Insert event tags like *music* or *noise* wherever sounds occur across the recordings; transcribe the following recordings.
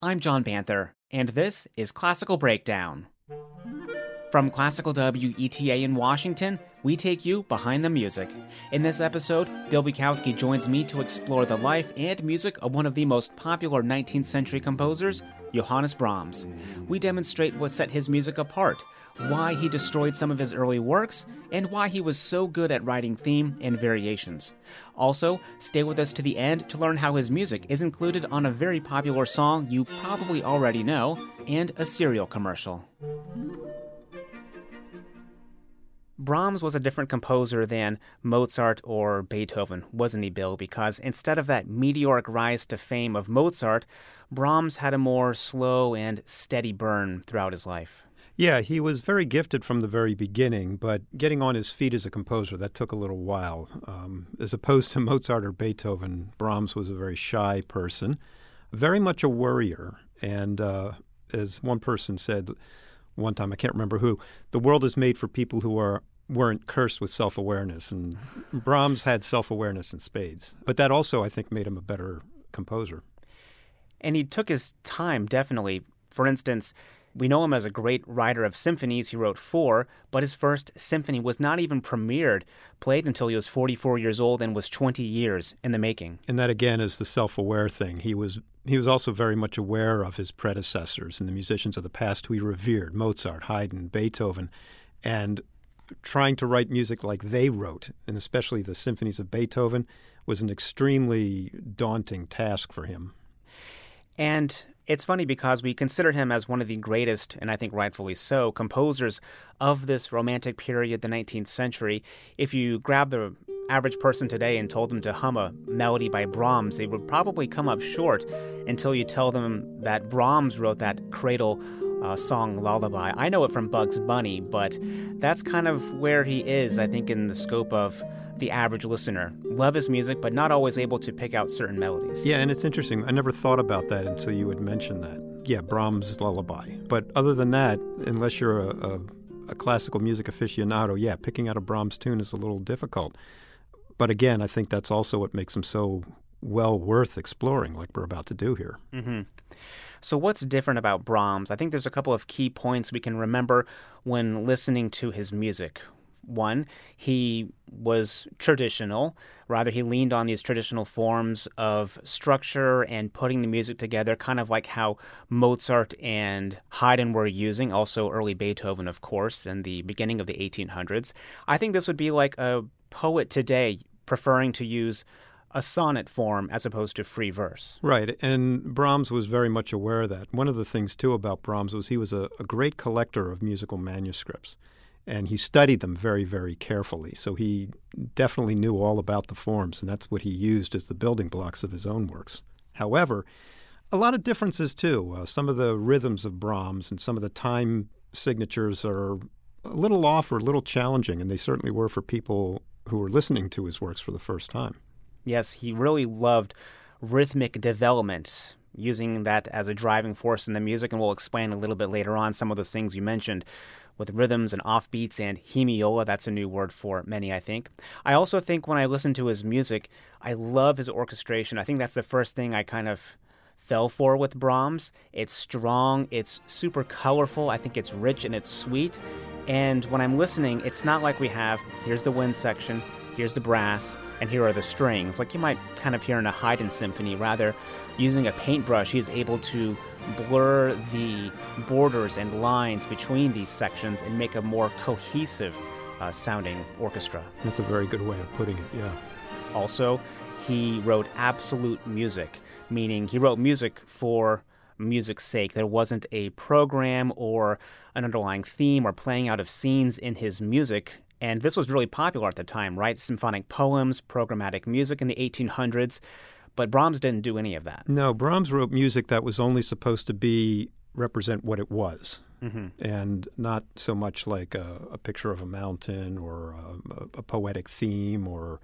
I'm John Banther, and this is Classical Breakdown. From Classical WETA in Washington, we take you behind the music. In this episode, Bill Bukowski joins me to explore the life and music of one of the most popular 19th century composers, Johannes Brahms. We demonstrate what set his music apart, why he destroyed some of his early works, and why he was so good at writing theme and variations. Also, stay with us to the end to learn how his music is included on a very popular song you probably already know and a cereal commercial. Brahms was a different composer than Mozart or Beethoven, wasn't he, Bill? Because instead of that meteoric rise to fame of Mozart, Brahms had a more slow and steady burn throughout his life. Yeah, he was very gifted from the very beginning, but getting on his feet as a composer, that took a little while. Um, as opposed to *laughs* Mozart or Beethoven, Brahms was a very shy person, very much a worrier. And uh, as one person said one time, I can't remember who, the world is made for people who are weren't cursed with self awareness. And Brahms had self awareness in spades. But that also, I think, made him a better composer. And he took his time, definitely. For instance, we know him as a great writer of symphonies. He wrote four, but his first symphony was not even premiered, played until he was 44 years old and was 20 years in the making. And that again is the self-aware thing. He was he was also very much aware of his predecessors and the musicians of the past who he revered, Mozart, Haydn, Beethoven, and trying to write music like they wrote, and especially the symphonies of Beethoven, was an extremely daunting task for him. And it's funny because we consider him as one of the greatest, and I think rightfully so, composers of this romantic period, the 19th century. If you grab the average person today and told them to hum a melody by Brahms, they would probably come up short until you tell them that Brahms wrote that cradle uh, song lullaby. I know it from Bugs Bunny, but that's kind of where he is, I think, in the scope of the average listener. Love his music, but not always able to pick out certain melodies. Yeah, and it's interesting. I never thought about that until you had mentioned that. Yeah, Brahms' lullaby. But other than that, unless you're a, a, a classical music aficionado, yeah, picking out a Brahms tune is a little difficult. But again, I think that's also what makes him so well worth exploring, like we're about to do here. Mm-hmm. So, what's different about Brahms? I think there's a couple of key points we can remember when listening to his music. One, he was traditional. Rather, he leaned on these traditional forms of structure and putting the music together, kind of like how Mozart and Haydn were using, also early Beethoven, of course, in the beginning of the 1800s. I think this would be like a poet today preferring to use a sonnet form as opposed to free verse. Right, and Brahms was very much aware of that. One of the things, too, about Brahms was he was a, a great collector of musical manuscripts and he studied them very, very carefully. So he definitely knew all about the forms, and that's what he used as the building blocks of his own works. However, a lot of differences too. Uh, some of the rhythms of Brahms and some of the time signatures are a little off or a little challenging, and they certainly were for people who were listening to his works for the first time. Yes, he really loved rhythmic development, using that as a driving force in the music, and we'll explain a little bit later on some of those things you mentioned with rhythms and offbeats and hemiola. That's a new word for many, I think. I also think when I listen to his music, I love his orchestration. I think that's the first thing I kind of fell for with Brahms. It's strong, it's super colorful, I think it's rich and it's sweet. And when I'm listening, it's not like we have here's the wind section, here's the brass, and here are the strings, like you might kind of hear in a Haydn symphony. Rather, using a paintbrush, he's able to blur the borders and lines between these sections and make a more cohesive uh, sounding orchestra. That's a very good way of putting it, yeah. Also, he wrote absolute music, meaning he wrote music for music's sake. There wasn't a program or an underlying theme or playing out of scenes in his music. And this was really popular at the time, right? Symphonic poems, programmatic music in the 1800s. But Brahms didn't do any of that. No, Brahms wrote music that was only supposed to be represent what it was, mm-hmm. and not so much like a, a picture of a mountain or a, a poetic theme or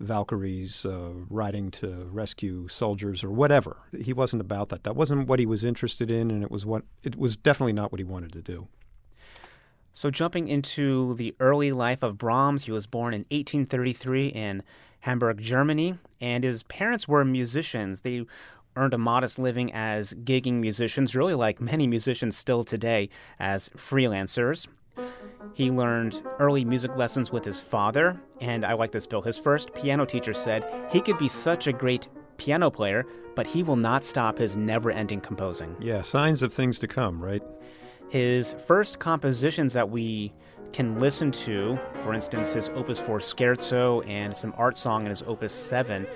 Valkyries uh, riding to rescue soldiers or whatever. He wasn't about that. That wasn't what he was interested in, and it was what it was definitely not what he wanted to do. So, jumping into the early life of Brahms, he was born in 1833 in Hamburg, Germany, and his parents were musicians. They earned a modest living as gigging musicians, really like many musicians still today, as freelancers. He learned early music lessons with his father, and I like this, Bill. His first piano teacher said he could be such a great piano player, but he will not stop his never ending composing. Yeah, signs of things to come, right? His first compositions that we can listen to, for instance, his Opus 4 Scherzo and some art song in his Opus 7,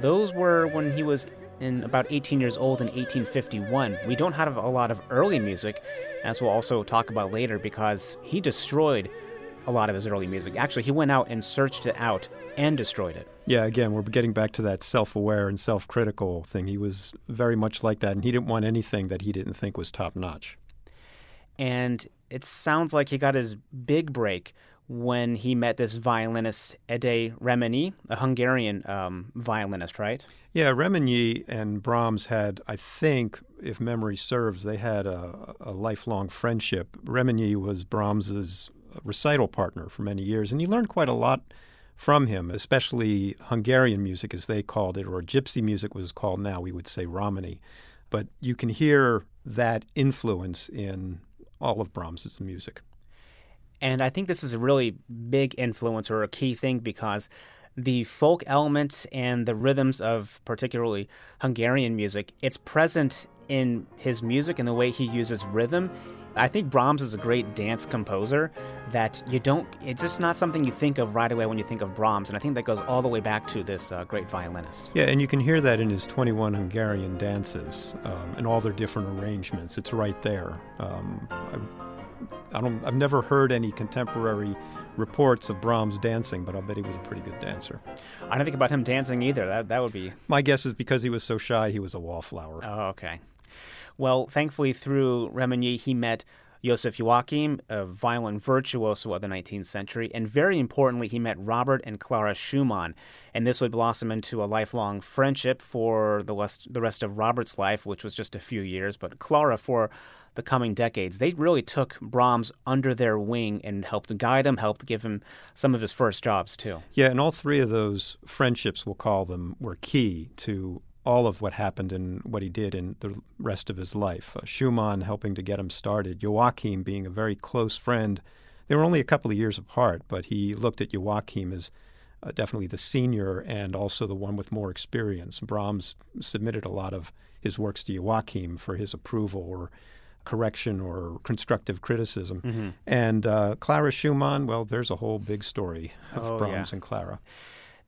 those were when he was in about 18 years old in 1851. We don't have a lot of early music, as we'll also talk about later, because he destroyed a lot of his early music. Actually, he went out and searched it out and destroyed it. Yeah, again, we're getting back to that self aware and self critical thing. He was very much like that, and he didn't want anything that he didn't think was top notch. And it sounds like he got his big break when he met this violinist Ede Reményi, a Hungarian um, violinist, right? Yeah, Reményi and Brahms had, I think, if memory serves, they had a, a lifelong friendship. Reményi was Brahms's recital partner for many years, and he learned quite a lot from him, especially Hungarian music, as they called it, or gypsy music was called now. We would say Romany. But you can hear that influence in all of Brahms's music. And I think this is a really big influence or a key thing because the folk element and the rhythms of particularly Hungarian music, it's present in his music and the way he uses rhythm. I think Brahms is a great dance composer that you don't, it's just not something you think of right away when you think of Brahms. And I think that goes all the way back to this uh, great violinist. Yeah, and you can hear that in his 21 Hungarian dances um, and all their different arrangements. It's right there. Um, I don't. I've never heard any contemporary reports of Brahms dancing, but I'll bet he was a pretty good dancer. I don't think about him dancing either. That that would be. My guess is because he was so shy, he was a wallflower. Oh, okay. Well, thankfully, through Reményi, he met Joseph Joachim, a violin virtuoso of the 19th century, and very importantly, he met Robert and Clara Schumann, and this would blossom into a lifelong friendship for the rest, the rest of Robert's life, which was just a few years, but Clara for the coming decades. They really took Brahms under their wing and helped guide him, helped give him some of his first jobs too. Yeah, and all three of those friendships, we'll call them, were key to all of what happened and what he did in the rest of his life. Uh, Schumann helping to get him started, Joachim being a very close friend. They were only a couple of years apart, but he looked at Joachim as uh, definitely the senior and also the one with more experience. Brahms submitted a lot of his works to Joachim for his approval or correction or constructive criticism. Mm-hmm. And uh, Clara Schumann, well, there's a whole big story of oh, Brahms yeah. and Clara.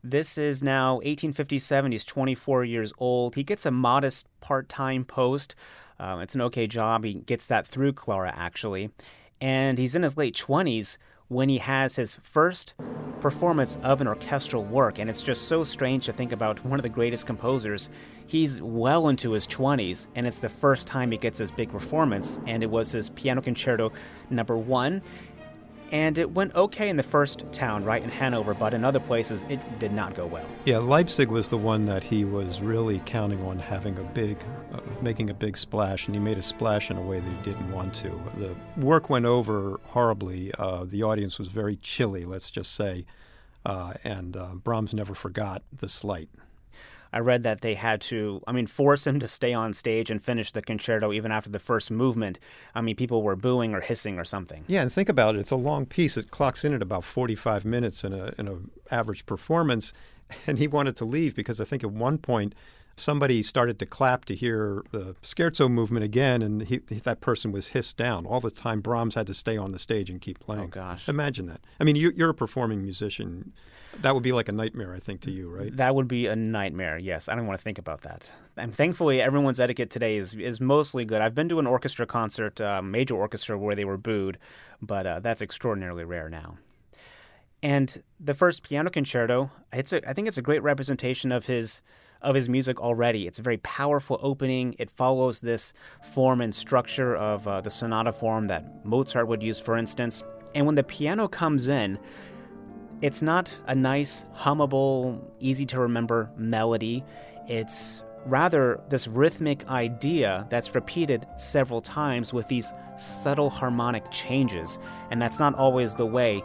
This is now 1857. He's 24 years old. He gets a modest part time post. Um, it's an okay job. He gets that through Clara, actually. And he's in his late 20s when he has his first performance of an orchestral work. And it's just so strange to think about one of the greatest composers. He's well into his 20s, and it's the first time he gets his big performance. And it was his Piano Concerto number one and it went okay in the first town, right in Hanover, but in other places it did not go well. Yeah, Leipzig was the one that he was really counting on having a big, uh, making a big splash, and he made a splash in a way that he didn't want to. The work went over horribly. Uh, the audience was very chilly, let's just say, uh, and uh, Brahms never forgot the slight. I read that they had to, I mean, force him to stay on stage and finish the concerto even after the first movement. I mean, people were booing or hissing or something. Yeah, and think about it. It's a long piece. It clocks in at about 45 minutes in a in a average performance, *laughs* and he wanted to leave because I think at one point somebody started to clap to hear the scherzo movement again, and he, that person was hissed down. All the time, Brahms had to stay on the stage and keep playing. Oh, gosh. Imagine that. I mean, you're, you're a performing musician. That would be like a nightmare, I think, to you, right? That would be a nightmare, yes. I don't want to think about that. And thankfully, everyone's etiquette today is, is mostly good. I've been to an orchestra concert, uh, major orchestra, where they were booed, but uh, that's extraordinarily rare now. And the first piano concerto, it's a, I think it's a great representation of his of his music already. It's a very powerful opening. It follows this form and structure of uh, the sonata form that Mozart would use, for instance. And when the piano comes in, it's not a nice, hummable, easy to remember melody. It's rather this rhythmic idea that's repeated several times with these subtle harmonic changes. And that's not always the way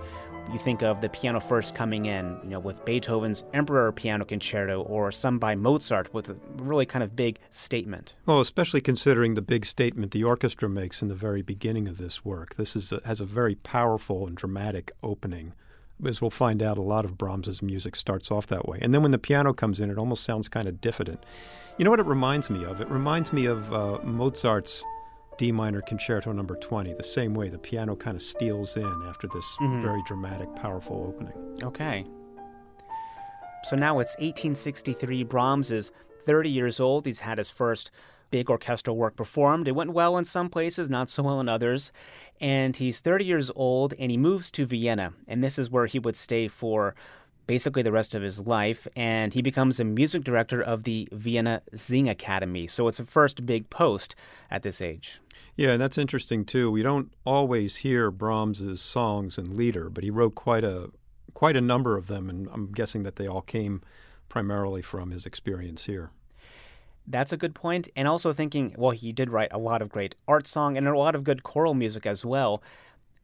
you think of the piano first coming in, you know, with Beethoven's Emperor Piano Concerto or some by Mozart with a really kind of big statement. Well, especially considering the big statement the orchestra makes in the very beginning of this work. This is a, has a very powerful and dramatic opening. As we'll find out, a lot of Brahms's music starts off that way. And then when the piano comes in, it almost sounds kind of diffident. You know what it reminds me of? It reminds me of uh, Mozart's D minor concerto number 20, the same way the piano kind of steals in after this mm-hmm. very dramatic, powerful opening. Okay. So now it's 1863. Brahms is 30 years old. He's had his first big orchestral work performed. It went well in some places, not so well in others. And he's 30 years old and he moves to Vienna. And this is where he would stay for basically the rest of his life, and he becomes a music director of the Vienna Singakademie. So it's a first big post at this age. Yeah, and that's interesting too. We don't always hear Brahms's songs and Lieder, but he wrote quite a quite a number of them, and I'm guessing that they all came primarily from his experience here. That's a good point. And also thinking, well, he did write a lot of great art song and a lot of good choral music as well.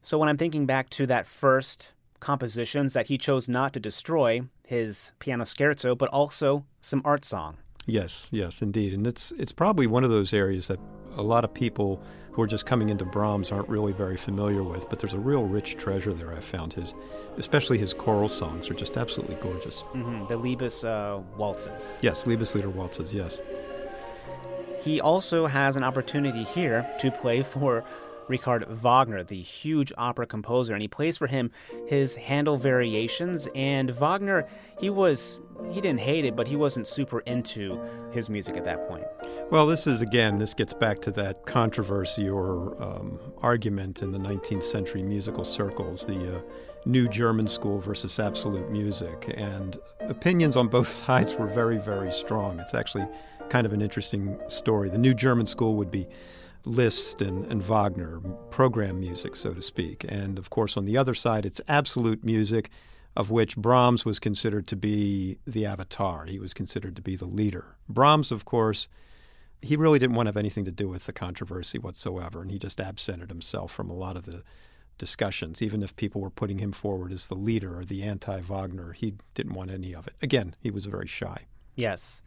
So when I'm thinking back to that first compositions that he chose not to destroy, his piano scherzo, but also some art song. Yes, yes, indeed. And it's it's probably one of those areas that a lot of people who are just coming into Brahms aren't really very familiar with, but there's a real rich treasure there I found. His especially his choral songs are just absolutely gorgeous. Mm-hmm. The Liebes uh, waltzes. Yes, Liebeslieder waltzes, yes. He also has an opportunity here to play for Richard Wagner, the huge opera composer, and he plays for him his Handel variations. And Wagner, he was he didn't hate it, but he wasn't super into his music at that point. Well, this is again, this gets back to that controversy or um, argument in the 19th century musical circles, the uh, new German school versus absolute music, and opinions on both *laughs* sides were very, very strong. It's actually kind of an interesting story. The new German school would be Liszt and, and Wagner, program music, so to speak. And of course, on the other side, it's absolute music, of which Brahms was considered to be the avatar. He was considered to be the leader. Brahms, of course, he really didn't want to have anything to do with the controversy whatsoever, and he just absented himself from a lot of the discussions. Even if people were putting him forward as the leader or the anti Wagner, he didn't want any of it. Again, he was very shy. Yes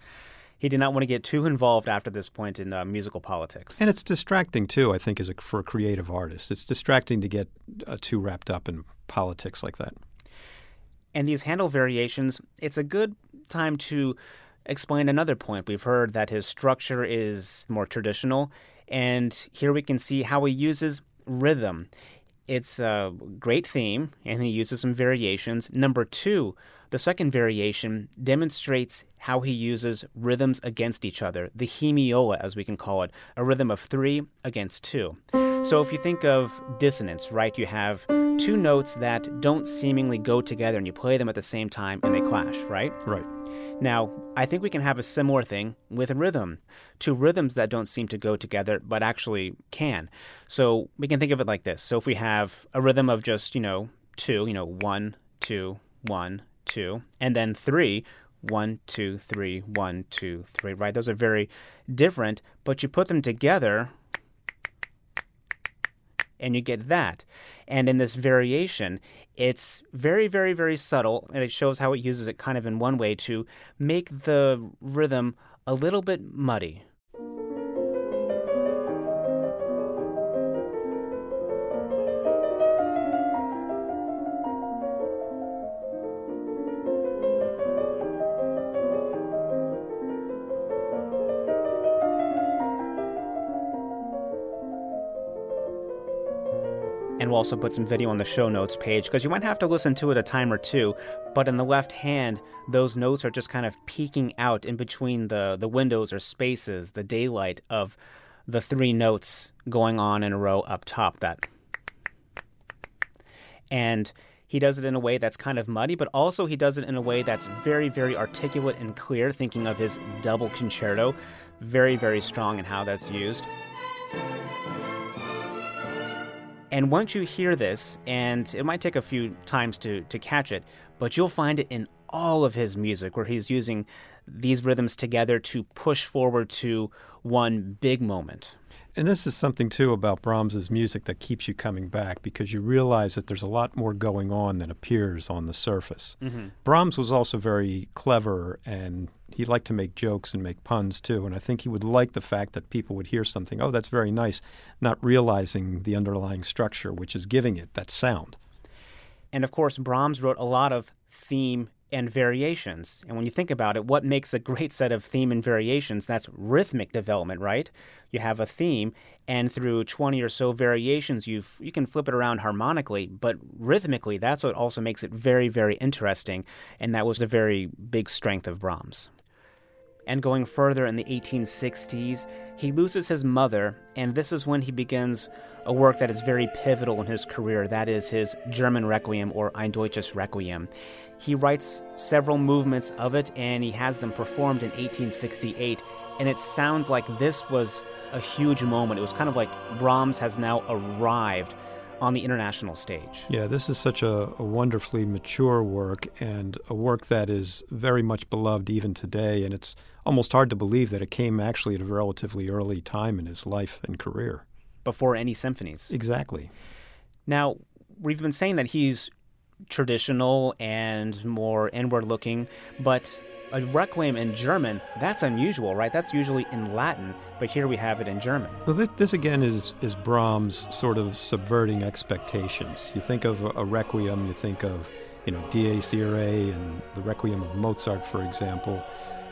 he did not want to get too involved after this point in uh, musical politics. And it's distracting too, I think, as a, for a creative artist. It's distracting to get uh, too wrapped up in politics like that. And these Handel variations, it's a good time to explain another point. We've heard that his structure is more traditional, and here we can see how he uses rhythm. It's a great theme, and he uses some variations. Number two, the second variation demonstrates how he uses rhythms against each other, the hemiola, as we can call it, a rhythm of three against two. So if you think of dissonance, right, you have two notes that don't seemingly go together and you play them at the same time and they clash, right? Right. Now, I think we can have a similar thing with rhythm. Two rhythms that don't seem to go together, but actually can. So we can think of it like this. So if we have a rhythm of just, you know, two, you know, one, two, one, two, and then three, one, two, three, one, two, three, right? Those are very different, but you put them together and you get that. And in this variation, it's very, very, very subtle, and it shows how it uses it kind of in one way to make the rhythm a little bit muddy. Also put some video on the show notes page because you might have to listen to it a time or two. But in the left hand, those notes are just kind of peeking out in between the, the windows or spaces, the daylight of the three notes going on in a row up top. That. And he does it in a way that's kind of muddy, but also he does it in a way that's very, very articulate and clear, thinking of his double concerto. Very, very strong in how that's used. And once you hear this, and it might take a few times to, to catch it, but you'll find it in all of his music where he's using these rhythms together to push forward to one big moment. And this is something too about Brahms's music that keeps you coming back because you realize that there's a lot more going on than appears on the surface. Mm-hmm. Brahms was also very clever and he liked to make jokes and make puns too. And I think he would like the fact that people would hear something, oh, that's very nice, not realizing the underlying structure, which is giving it that sound. And of course, Brahms wrote a lot of theme and variations. And when you think about it, what makes a great set of theme and variations? That's rhythmic development, right? You have a theme, and through 20 or so variations, you you can flip it around harmonically, but rhythmically, that's what also makes it very, very interesting. And that was a very big strength of Brahms. And going further in the 1860s, he loses his mother, and this is when he begins a work that is very pivotal in his career. That is his German Requiem or Ein Deutsches Requiem. He writes several movements of it, and he has them performed in 1868. And it sounds like this was a huge moment. It was kind of like Brahms has now arrived on the international stage. Yeah, this is such a, a, wonderfully mature work and a work that is very much beloved even today. And it's almost hard to believe that it came actually at a relatively early time in his life and career. Before any symphonies. Exactly. Now, we've been saying that he's traditional and more inward looking, but a requiem in German, that's unusual, right? That's usually in Latin, but here we have it in German. Well, this, this again is, is Brahms sort of subverting expectations. You think of a, requiem, you think of, you know, Dies Irae and the Requiem of Mozart, for example.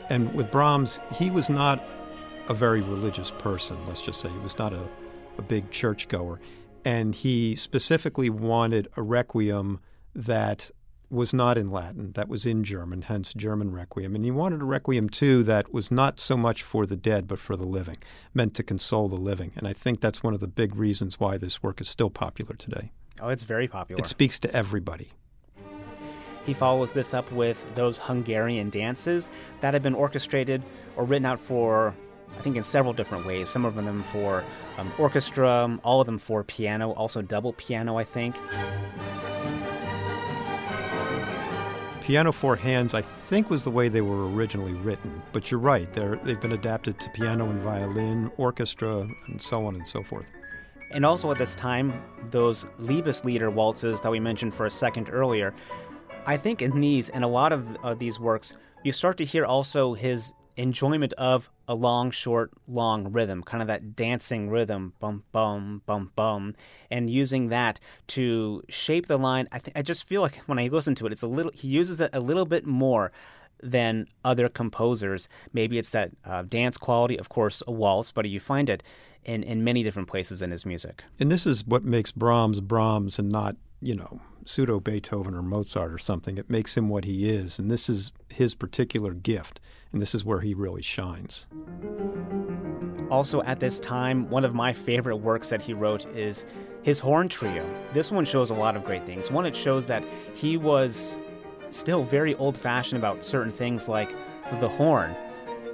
And with Brahms, he was not a very religious person, let's just say. He was not a, a big churchgoer. And he specifically wanted a requiem that was not in Latin, that was in German, hence German Requiem. And he wanted a Requiem, too, that was not so much for the dead, but for the living, meant to console the living. And I think that's one of the big reasons why this work is still popular today. Oh, it's very popular. It speaks to everybody. He follows this up with those Hungarian dances that have been orchestrated or written out for, I think, in several different ways. Some of them for um, orchestra, all of them for piano, also double piano, I think. Piano four hands, I think, was the way they were originally written. But you're right; they're, they've been adapted to piano and violin, orchestra, and so on and so forth. And also at this time, those Liebeslieder waltzes that we mentioned for a second earlier, I think in these and a lot of, of these works, you start to hear also his enjoyment of a long, short, long rhythm, kind of that dancing rhythm, bum, bum, bum, bum, and using that to shape the line. I, th- I just feel like when I listen to it, it's a little, he uses it a little bit more than other composers. Maybe it's that uh, dance quality, of course, a waltz, but you find it in, in many different places in his music. And this is what makes Brahms Brahms and not, you know, pseudo Beethoven or Mozart or something. It makes him what he is. And this is his particular gift. And this is where he really shines. Also, at this time, one of my favorite works that he wrote is his horn trio. This one shows a lot of great things. One, it shows that he was still very old fashioned about certain things like the horn.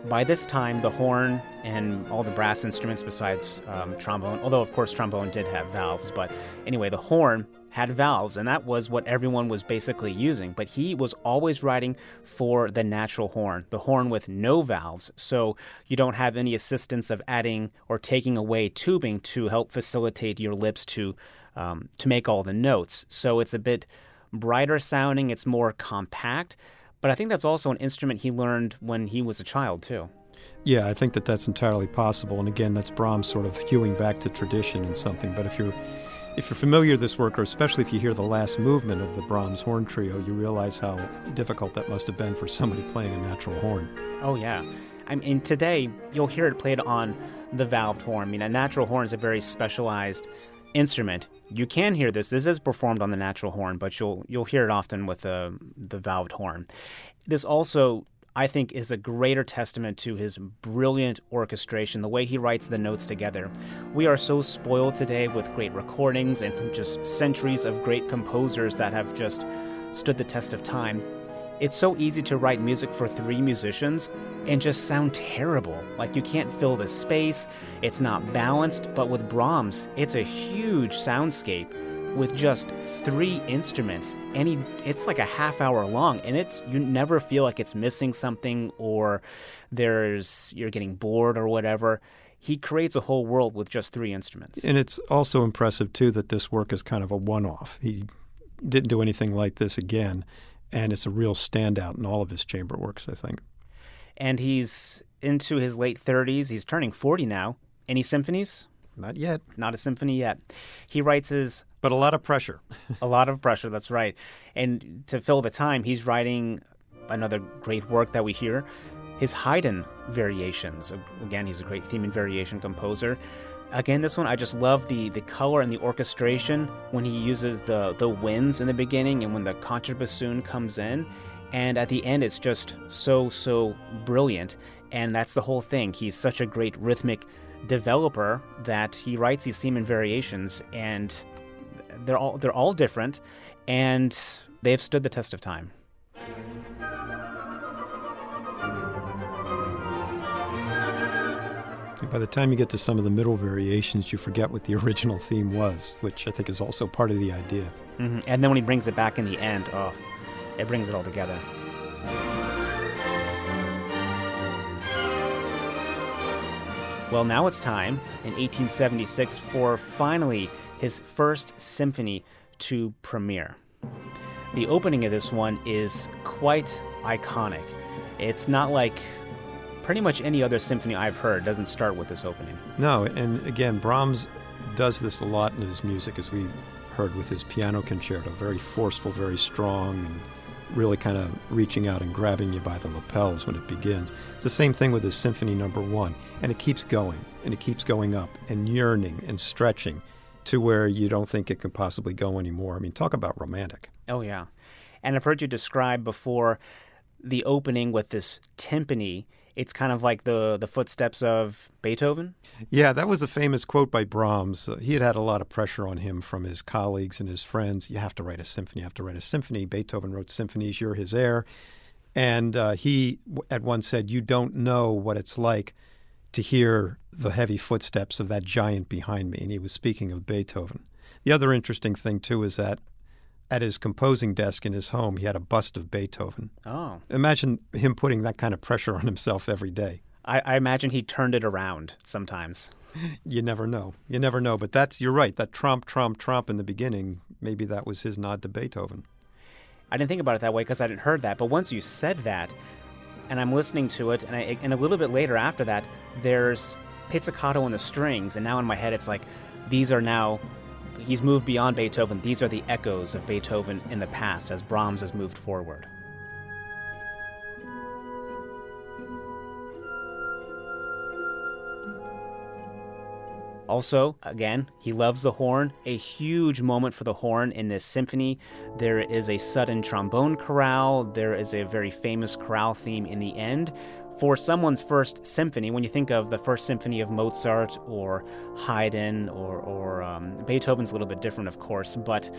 By this time, the horn and all the brass instruments besides um, trombone, although of course trombone did have valves, but anyway, the horn had valves, and that was what everyone was basically using. But he was always writing for the natural horn, the horn with no valves, so you don't have any assistance of adding or taking away tubing to help facilitate your lips to um, to make all the notes. So it's a bit brighter sounding, it's more compact. But I think that's also an instrument he learned when he was a child too. Yeah, I think that that's entirely possible. And again, that's Brahms sort of hewing back to tradition and something. But if you're if you're familiar with this work, or especially if you hear the last movement of the Brahms horn trio, you realize how difficult that must have been for somebody playing a natural horn. Oh, yeah. I mean, today you'll hear it played on the valved horn. I mean, a natural horn is a very specialized instrument. You can hear this. This is performed on the natural horn, but you'll you'll hear it often with the the valved horn. This also I think is a greater testament to his brilliant orchestration, the way he writes the notes together. We are so spoiled today with great recordings and just centuries of great composers that have just stood the test of time. It's so easy to write music for three musicians and just sound terrible. Like you can't fill the space, it's not balanced, but with Brahms, it's a huge soundscape with just three instruments and he, it's like a half hour long and it's you never feel like it's missing something or there's you're getting bored or whatever he creates a whole world with just three instruments. And it's also impressive, too, that this work is kind of a one off. He didn't do anything like this again, and it's a real standout in all of his chamber works, I think. And he's into his late 30s. He's turning 40 now. Any symphonies? Not yet. Not a symphony yet. He writes his. But a lot of pressure. *laughs* a lot of pressure, that's right. And to fill the time, he's writing another great work that we hear his Haydn variations. Again, he's a great theme and variation composer. Again, this one I just love the the color and the orchestration when he uses the the winds in the beginning and when the contrabassoon comes in, and at the end it's just so so brilliant. And that's the whole thing. He's such a great rhythmic developer that he writes these theme and variations, and they're all they're all different, and they've stood the test of time. By the time you get to some of the middle variations, you forget what the *laughs* original theme was, which I think is also part of the idea. Mm-hmm. And then when he brings it back in the end, oh, it brings it all together. Well, now it's time in 1876 for finally his first symphony to premiere. The opening of this one is quite iconic. It's not like pretty much any other symphony I've heard doesn't start with this opening. No, and again, Brahms does this a lot in his music, as we heard with his piano concerto. Very forceful, very strong, and really kind of reaching out and grabbing you by the lapels when it begins. It's the same thing with his Symphony Number One, and it keeps going, and it keeps going up, and yearning and stretching to where you don't think it can possibly go anymore. I mean, talk about romantic. Oh yeah, and I've heard you describe before the opening with this timpani it's kind of like the the footsteps of Beethoven. Yeah, that was a famous quote by Brahms. Uh, he had had a lot of pressure on him from his colleagues and his friends. You have to write a symphony. You have to write a symphony. Beethoven wrote symphonies. You're his heir. And uh, he at once said, "You don't know what it's like to hear the heavy footsteps of that giant behind me." And he was speaking of Beethoven. The other interesting thing too is that at his composing desk in his home, he had a bust of Beethoven. Oh. Imagine him putting that kind of pressure on himself every day. I, I imagine he turned it around sometimes. You never know. You never know. But that's, you're right, that Trump, Trump, Trump in the beginning, maybe that was his nod to Beethoven. I didn't think about it that way because I didn't heard that. But once you said that, and I'm listening to it, and, I, and a little bit later after that, there's pizzicato in the strings, and now in my head it's like these are now he's moved beyond Beethoven. These are the echoes of Beethoven in the past as Brahms has moved forward. Also, again, he loves the horn. A huge moment for the horn in this symphony. There is a sudden trombone chorale. There is a very famous chorale theme in the end, for someone's first symphony, when you think of the first symphony of Mozart or Haydn or, or um, Beethoven's a little bit different, of course, but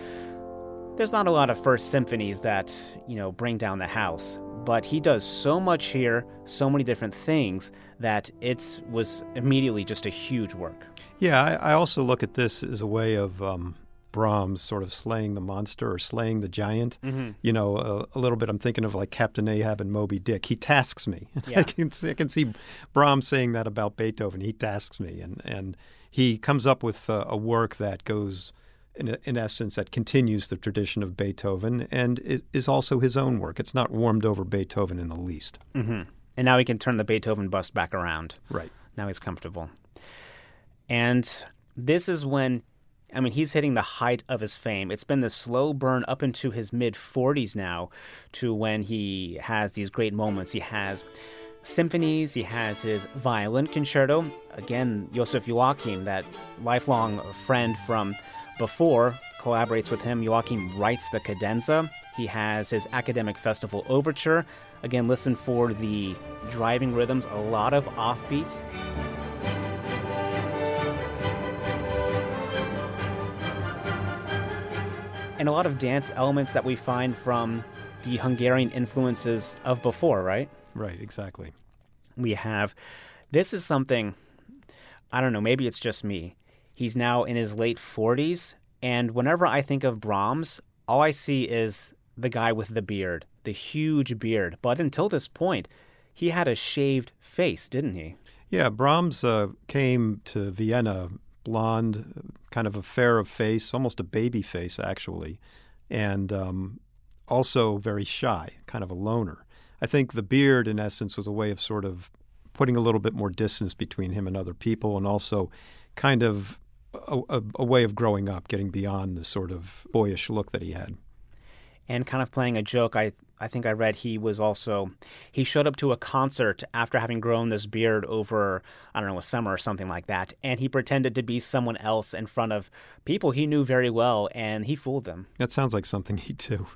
there's not a lot of first symphonies that, you know, bring down the house. But he does so much here, so many different things, that it was immediately just a huge work. Yeah, I, I also look at this as a way of um, Brahms sort of slaying the monster or slaying the giant. Mm-hmm. You know, a, a, little bit. I'm thinking of like Captain Ahab and Moby Dick. He tasks me. *laughs* Yeah. I can I can see Brahms saying that about Beethoven. He tasks me, and and he comes up with a, a work that goes. In, in essence, that continues the tradition of Beethoven and it is also his own work. It's not warmed over Beethoven in the least. Mm-hmm. And now he can turn the Beethoven bust back around. Right. Now he's comfortable. And this is when I mean, he's hitting the height of his fame. It's been the slow burn up into his mid 40s now to when he has these great moments. He has symphonies, he has his violin concerto. Again, Joseph Joachim, that lifelong friend from before, collaborates with him. Joachim writes the cadenza. He has his academic festival overture. Again, listen for the driving rhythms, a lot of offbeats. And a lot of dance elements that we find from the Hungarian influences of before, right? Right, exactly. We have this is something I don't know, maybe it's just me. He's now in his late 40s, and whenever I think of Brahms, all I see is the guy with the beard, the huge beard. But until this point, he had a shaved face, didn't he? Yeah, Brahms uh, came to Vienna blonde, kind of a fair of face, almost a baby face, actually, and um, also very shy, kind of a loner. I think the beard, in essence, was a way of sort of putting a little bit more distance between him and other people, and also kind of a, a, a way of growing up, getting beyond the sort of boyish look that he had and kind of playing a joke. I I think I read he was also he showed up to a concert after having grown this beard over I don't know a summer or something like that, and he pretended to be someone else in front of people he knew very well, and he fooled them. That sounds like something he'd do.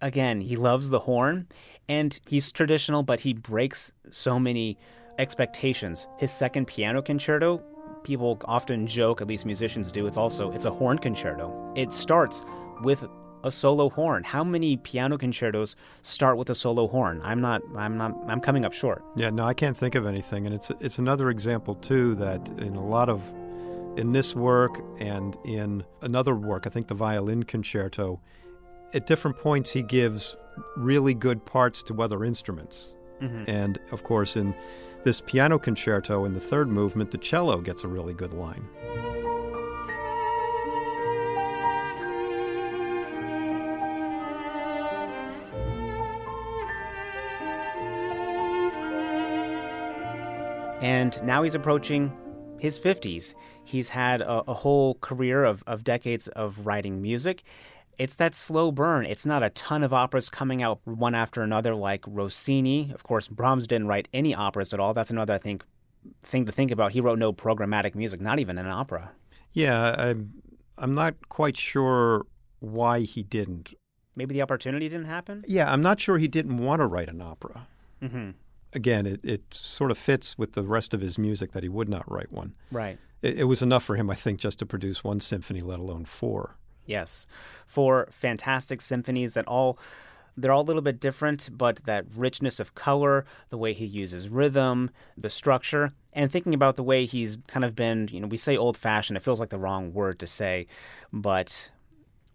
Again, he loves the horn, and he's traditional, but he breaks so many expectations. His second piano concerto, people often joke, at least musicians do. It's also it's a horn concerto. It starts with a solo horn. How many piano concertos start with a solo horn? I'm not I'm not I'm coming up short. Yeah, no, I can't think of anything and it's it's another example too that in a lot of in this work and in another work, I think the violin concerto, at different points he gives really good parts to other instruments. Mm-hmm. And of course in this piano concerto in the third movement, the cello gets a really good line. And now he's approaching his 50s. He's had a, a whole career of, of decades of writing music. It's that slow burn. It's not a ton of operas coming out one after another like Rossini. Of course, Brahms didn't write any operas at all. That's another, I think, thing to think about. He wrote no programmatic music, not even an opera. Yeah, I'm, I'm not quite sure why he didn't. Maybe the opportunity didn't happen? Yeah, I'm not sure he didn't want to write an opera. Mm-hmm again, it, it sort of fits with the rest of his music that he would not write one. Right. It, it was enough for him, I think, just to produce one symphony, let alone four. Yes, four fantastic symphonies that all they're all a little bit different, but that richness of color, the way he uses rhythm, the structure, and thinking about the way he's kind of been, you know, we say old fashioned, it feels like the wrong word to say, but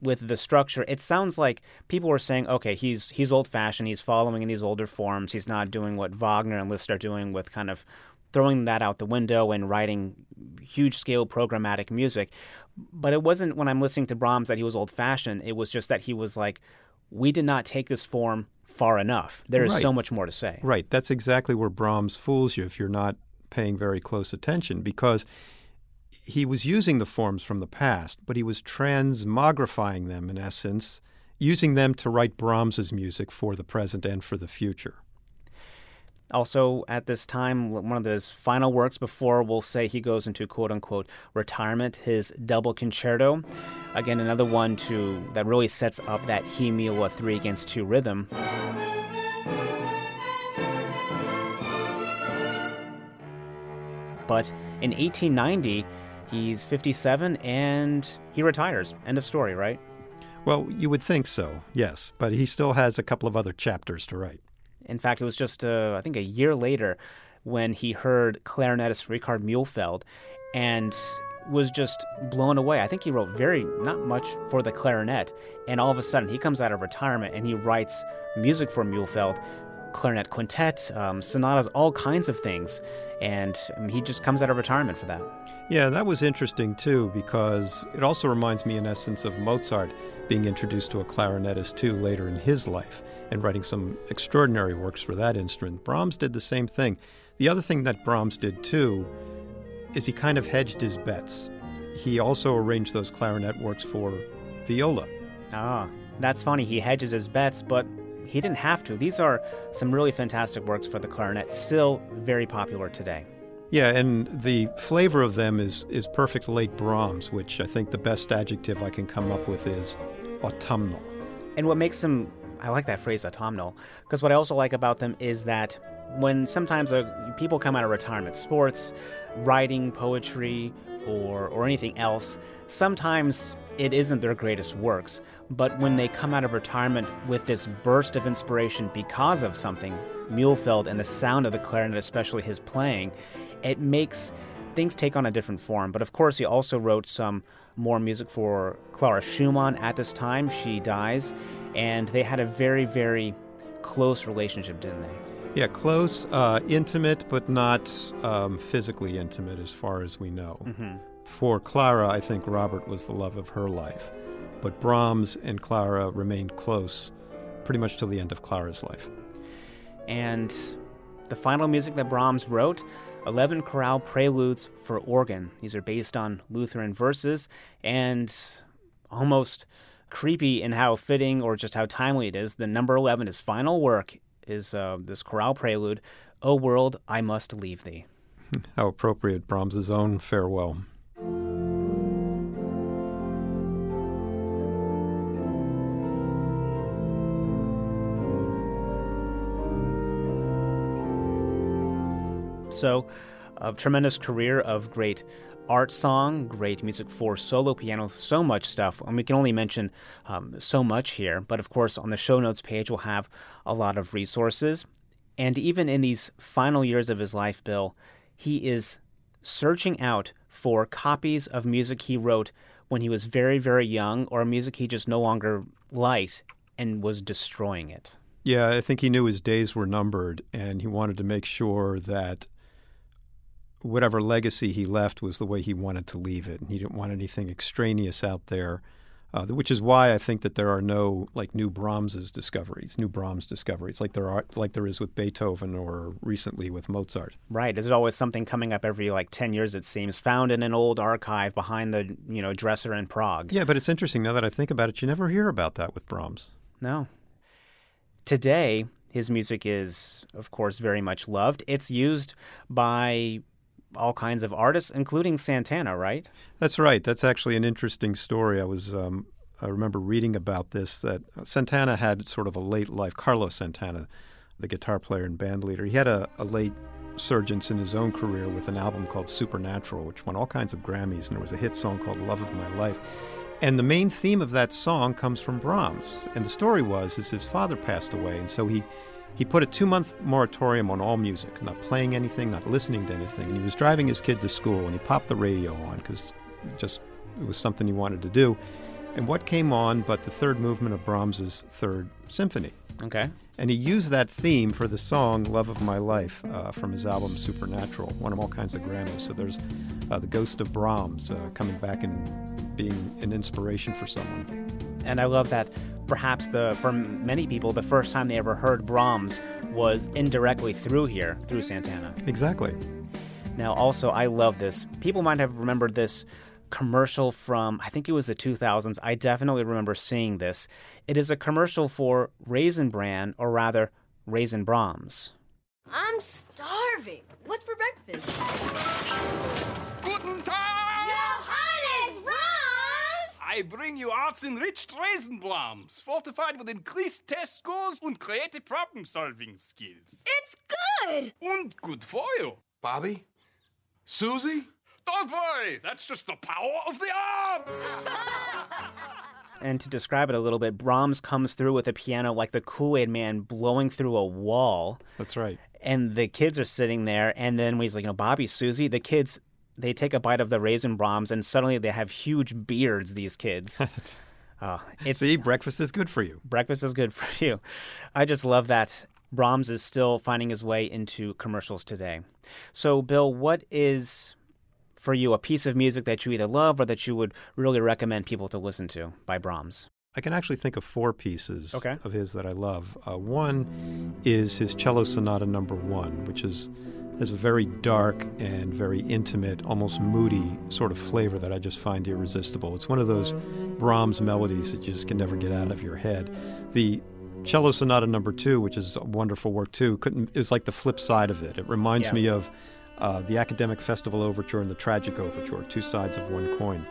with the structure, it sounds like people were saying, okay, he's he's old fashioned, he's following in these older forms, he's not doing what Wagner and Liszt are doing with kind of throwing that out the window and writing huge scale programmatic music. But it wasn't when I'm listening to Brahms that he was old fashioned. It was just that he was like, we did not take this form far enough. There is right. so much more to say. Right. That's exactly where Brahms fools you if you're not paying very close attention because he was using the forms from the past, but he was transmogrifying them in essence, using them to write Brahms's music for the present and for the future. Also, at this time, one of his final works before we'll say he goes into quote unquote retirement, his double concerto. Again, another one to that really sets up that He a three against two rhythm. But in 1890, He's 57 and he retires. End of story, right? Well, you would think so, yes, but he still has a couple of other chapters to write. In fact, it was just, uh, I think, a year later when he heard clarinetist Richard Muhlfeld and was just blown away. I think he wrote very, not much for the clarinet. And all of a sudden, he comes out of retirement and he writes music for Muhlfeld, clarinet quintet, um, sonatas, all kinds of things. And um, he just comes out of retirement for that. Yeah, that was interesting too, because it also reminds me, in essence, of Mozart being introduced to a clarinetist too later in his life and writing some extraordinary works for that instrument. Brahms did the same thing. The other thing that Brahms did too is he kind of hedged his bets. He also arranged those clarinet works for viola. Ah, that's funny. He hedges his bets, but he didn't have to. These are some really fantastic works for the clarinet, still very popular today. Yeah, and the flavor of them is is perfect late Brahms, which I think the best adjective I can come up with is autumnal. And what makes them I like that phrase autumnal because what I also like about them is that when sometimes uh, people come out of retirement, sports, writing, poetry, or or anything else, sometimes it isn't their greatest works. But when they come out of retirement with this burst of inspiration because of something, Muhlfeld and the sound of the clarinet, especially his playing, it makes things take on a different form. But of course, he also wrote some more music for Clara Schumann at this time. She dies, and they had a very, very close relationship, didn't they? Yeah, close, uh, intimate, but not um, physically intimate as far as we know. Mm-hmm. For Clara, I think Robert was the love of her life. But Brahms and Clara remained close pretty much till the end of Clara's life. And the final music that Brahms wrote 11 chorale preludes for organ. These are based on Lutheran verses and almost creepy in how fitting or just how timely it is. The number 11, his final work, is uh, this chorale prelude, O world, I must leave thee. *laughs* How appropriate Brahms's own farewell. So, a tremendous career of great art song, great music for solo piano, so much stuff. And we can only mention um, so much here. But of course, on the show notes page, we'll have a lot of resources. And even in these final years of his life, Bill, he is searching out for copies of music he wrote when he was very, very young or music he just no longer liked and was destroying it. Yeah, I think he knew his days were numbered and he wanted to make sure that whatever legacy he left was the way he wanted to leave it. And he didn't want anything extraneous out there, uh, which is why I think that there are no like new Brahms's discoveries, new Brahms discoveries, like there are like there is with Beethoven or recently with Mozart. Right. There's always something coming up every like ten years, it seems, found in an old archive behind the you know dresser in Prague. Yeah, but it's interesting now that I think about it. You never hear about that with Brahms. No. Today, his music is, of course, very much loved. It's used by all kinds of artists, including Santana, right? That's right. That's actually an interesting story. I was um, I remember reading about this that Santana had sort of a late life. Carlos Santana, the guitar player and band leader, he had a, a late surgence in his own career with an album called Supernatural, which won all kinds of Grammys, and there was a hit song called Love of My Life. And the main theme of that song comes from Brahms. And the story was is his father passed away, and so he he put a two month moratorium on all music, not playing anything, not listening to anything. And he was driving his kid to school and he popped the radio on because just it was something he wanted to do. And what came on but the third movement of Brahms's third symphony? Okay. And he used that theme for the song Love of My Life uh, from his album Supernatural, won him all kinds of Grammys. So there's uh, the ghost of Brahms uh, coming back and being an inspiration for someone. And I love that perhaps the for many people the first time they ever heard Brahms was indirectly through here, through Santana. Exactly. Now also I love this. People might have remembered this commercial from I think it was the 2000s. I definitely remember seeing this. It is a commercial for Raisin Bran or rather Raisin Brahms. I'm starving. What's for breakfast? Guten Tag! Johannes Brahms! I bring you arts enriched Raisin Brahms, fortified with increased test scores and creative problem solving skills. It's good! And good for you. Bobby? Susie? Don't worry, that's just the power of the arts! *laughs* And to describe it a little bit, Brahms comes through with a piano like the Kool Aid Man blowing through a wall. That's right. And the kids are sitting there, and then when he's like, you know, Bobby, Susie, the kids, they take a bite of the Raisin Brahms, and suddenly they have huge beards, these kids. *laughs* oh, it's, See, breakfast is good for you. breakfast is good *laughs* for you. I just love that Brahms is still finding his way into commercials today. So, Bill, what is for you a piece of music that you either love or that you would really recommend people to listen to by Brahms? I can actually think of four pieces Okay. of his that I love. Uh, one is his Cello Sonata Number One, which is has a very dark and very intimate, almost moody sort of flavor that I just find irresistible. It's one of those Brahms melodies that you just can never get out of your head. The Cello Sonata Number Two, which is a wonderful work too, couldn't is like the flip side of it. It reminds Yeah. me of uh, the Academic Festival Overture and the Tragic Overture, two sides of one coin.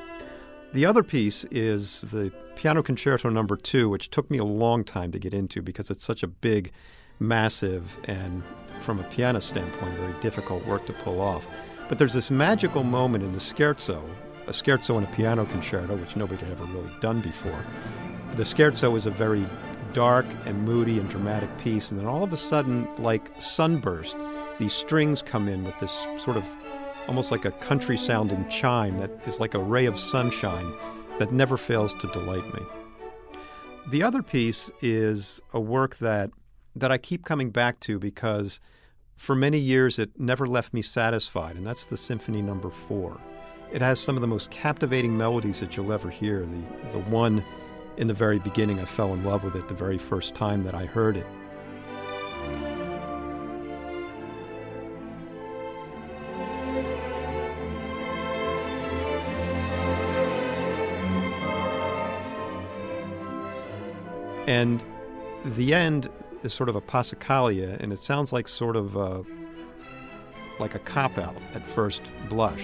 The other piece is the Piano Concerto Number Two, which took me a long time to get into because it's such a big, massive, and from a piano standpoint, very difficult work to pull off. But there's this magical moment in the scherzo, a scherzo and a piano concerto, which nobody had ever really done before. The scherzo is a very dark and moody and dramatic piece, and then all of a sudden, like sunburst, these strings come in with this sort of almost like a country sounding chime that is like a ray of sunshine that never fails to delight me. The other piece is a work that that I keep coming back to because for many years it never left me satisfied, and that's the Symphony Number Four. It has some of the most captivating melodies that you'll ever hear. The the one in the very beginning, I fell in love with it the very first time that I heard it. And the end is sort of a passacaglia, and it sounds like sort of a, like a cop out at first blush.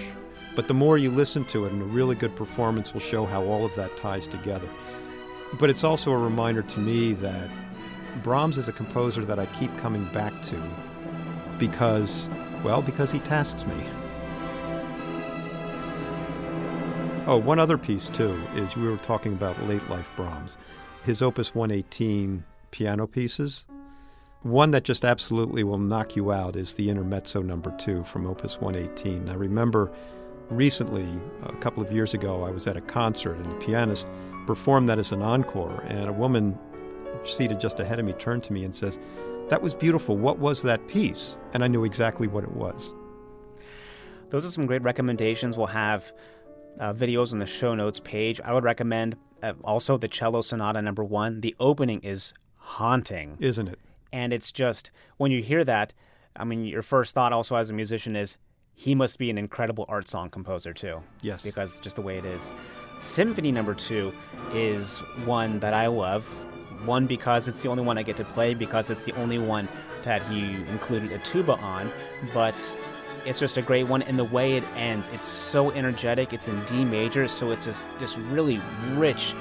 But the more you listen to it, and a really good performance will show how all of that ties together. But it's also a reminder to me that Brahms is a composer that I keep coming back to because, well, because he tests me. Oh, one other piece too is we were talking about late life Brahms. His Opus 118 piano pieces. One that just absolutely will knock you out is the Intermezzo number two from Opus 118. I remember recently, a couple of years ago, I was at a concert and the pianist performed that as an encore, and a woman seated just ahead of me turned to me and says, That was beautiful. What was that piece? And I knew exactly what it was. Those are some great recommendations. We'll have uh, videos on the show notes page. I would recommend uh, also the Cello Sonata number one. The opening is haunting, isn't it? And it's just when you hear that, I mean, your first thought also as a musician is he must be an incredible art song composer too. Yes, because just the way it is. Symphony number two is one that I love. One because it's the only one I get to play because it's the only one that he included a tuba on, but it's just a great one and the way it ends it's so energetic it's in d major so it's just this really rich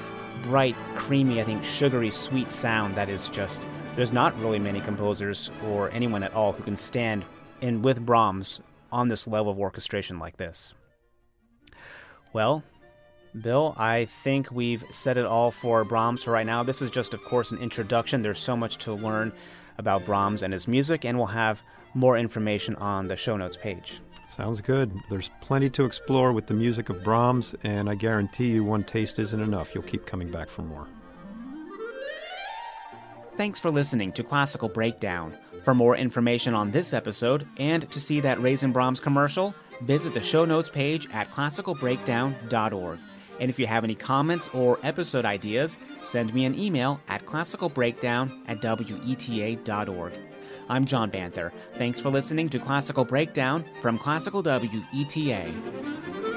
bright creamy i think sugary sweet sound that is just there's not really many composers or anyone at all who can stand in with brahms on this level of orchestration like this well Bill, I think we've said it all for Brahms for right now. This is just, of course, an introduction. There's so much to learn about Brahms and his music, and we'll have more information on the show notes page. Sounds good. There's plenty to explore with the music of Brahms, and I guarantee you one taste isn't enough. You'll keep coming back for more. Thanks for listening to Classical Breakdown. For more information on this episode and to see that Raisin Brahms commercial, visit the show notes page at classicalbreakdown.org. And if you have any comments or episode ideas, send me an email at classicalbreakdown at weta.org. I'm John Banther. Thanks for listening to Classical Breakdown from Classical WETA.